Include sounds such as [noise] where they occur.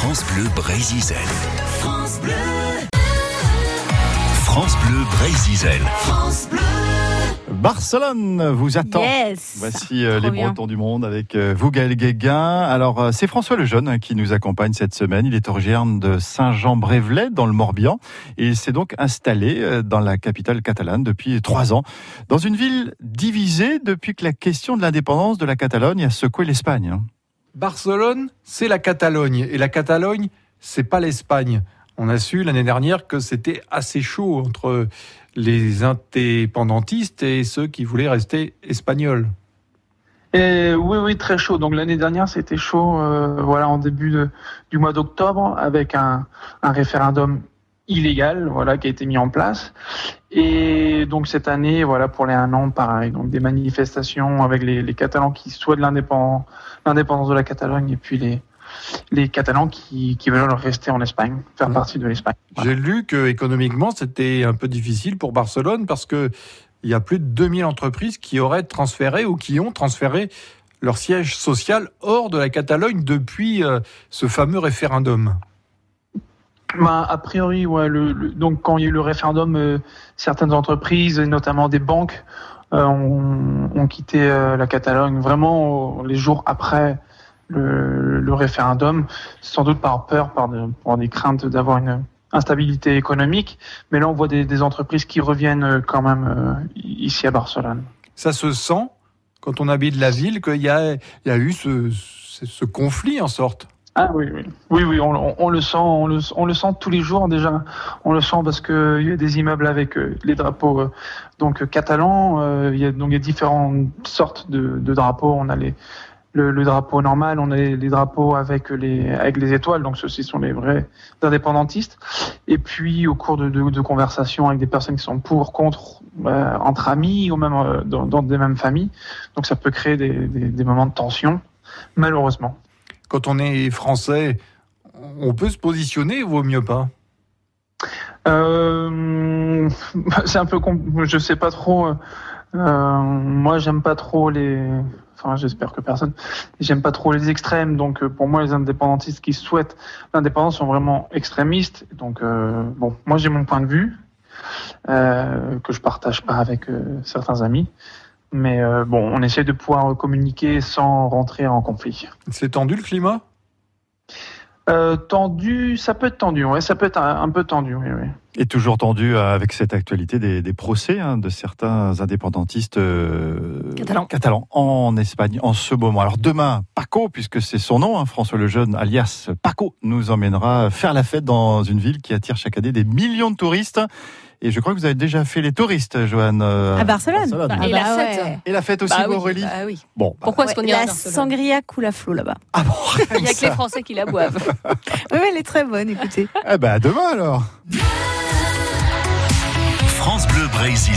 France Bleu Brésil. France Bleu. France Bleu Brésil. France Bleu. Barcelone vous attend. Yes. Voici euh, les bien. Bretons du monde avec euh, vous Gaël Guéguin. Alors euh, c'est François Lejeune hein, qui nous accompagne cette semaine. Il est originaire de Saint-Jean-Brévelay dans le Morbihan et il s'est donc installé euh, dans la capitale catalane depuis trois ans, dans une ville divisée depuis que la question de l'indépendance de la Catalogne a secoué l'Espagne. hein. Barcelone, c'est la Catalogne. Et la Catalogne, c'est pas l'Espagne. On a su l'année dernière que c'était assez chaud entre les indépendantistes et ceux qui voulaient rester espagnols. Oui, oui, très chaud. Donc l'année dernière, c'était chaud, euh, voilà, en début de- du mois d'octobre, avec un, un référendum illégal, voilà, qui a été mis en place. Et donc cette année, voilà, pour les un an, pareil. Donc des manifestations avec les, les Catalans qui souhaitent l'indépendance, l'indépendance de la Catalogne, et puis les les Catalans qui, qui veulent rester en Espagne, faire partie de l'Espagne. Voilà. J'ai lu que économiquement, c'était un peu difficile pour Barcelone parce que il y a plus de 2000 entreprises qui auraient transféré ou qui ont transféré leur siège social hors de la Catalogne depuis euh, ce fameux référendum. Ben, a priori, ouais, le, le- donc quand il y a eu le référendum, euh, certaines entreprises, notamment des banques, ont, ont quitté euh, la Catalogne vraiment euh, les jours après le, référendum, sans doute par peur, par, de- par des craintes d'avoir une instabilité économique. Mais là, on voit des, entreprises qui reviennent euh, quand même euh, ici à Barcelone. Ça se sent quand on habite la ville qu'il y y a eu ce, ce conflit en sorte? Ah oui, oui, oui, on, on- on le sent, on le, on le sent tous les jours déjà. On le sent parce que il y a des immeubles avec euh, les drapeaux euh, donc euh, catalans. il y a donc il différentes sortes de, drapeaux. On a les le, le drapeau normal, on a les, drapeaux avec les avec les étoiles. Donc ceux-ci sont les vrais indépendantistes. Et puis au cours de, de, conversations avec des personnes qui sont pour, contre, entre amis ou même dans, des mêmes familles. Donc ça peut créer des, des moments de tension, malheureusement. Quand on est français, on peut se positionner, vaut mieux pas? Euh, c'est un peu, je sais pas trop. euh, moi, j'aime pas trop les. Enfin, j'espère que personne. J'aime pas trop les extrêmes. Donc, euh, pour moi, les indépendantistes qui souhaitent l'indépendance sont vraiment extrémistes. Donc, bon, moi, j'ai mon point de vue que je partage pas avec certains amis. Mais euh, bon, on essaie de pouvoir communiquer sans rentrer en conflit. C'est tendu le climat? Euh, tendu, ça peut être tendu. Ouais, ça peut être un, un peu tendu. Oui, oui. Et toujours tendu euh, avec cette actualité des, des procès hein, de certains indépendantistes euh, Catalans. en Espagne en ce moment. Alors demain, Paco, puisque c'est son nom, hein, François Lejeune, alias Paco, nous emmènera faire la fête dans une ville qui attire chaque année des millions de touristes. Et je crois que vous avez déjà fait les touristes, Joanne. euh, À Barcelone. Barcelone. Ah Et bah la ouais. fête. Et la fête aussi, Bah oui, Aurélie bah oui. Bon, bah, Pourquoi est-ce qu'on à La sangria coule à flot là-bas. ah bon, Il n'y a que les Français qui la boivent. [laughs] Oui, elle est très bonne, écoutez. Eh ben, à demain alors France Bleu Brésil.